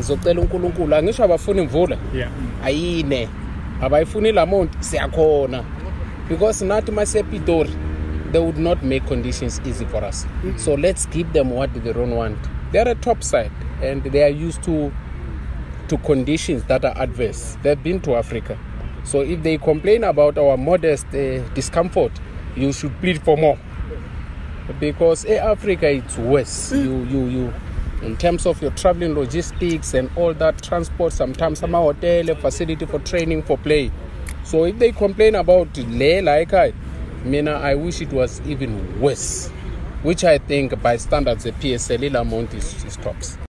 ngizocela unkulunkulu angisho abafuna imvula. Yeah. ayine. Abayifuni siyakhona. Because nathi masepitori they would not make conditions easy for us. So let's give them what they don't want. They're a top side and they are used to to conditions that are adverse. They've been to africa. So if they complain about our modest uh, discomfort you should plead for more. Because eh, Africa it's worse. You you you in terms of your traveling logistics and all that transport. Sometimes some hotel a facility for training for play. So if they complain about le like I, mean I wish it was even worse. Which I think by standards the PSL amount is, is tops.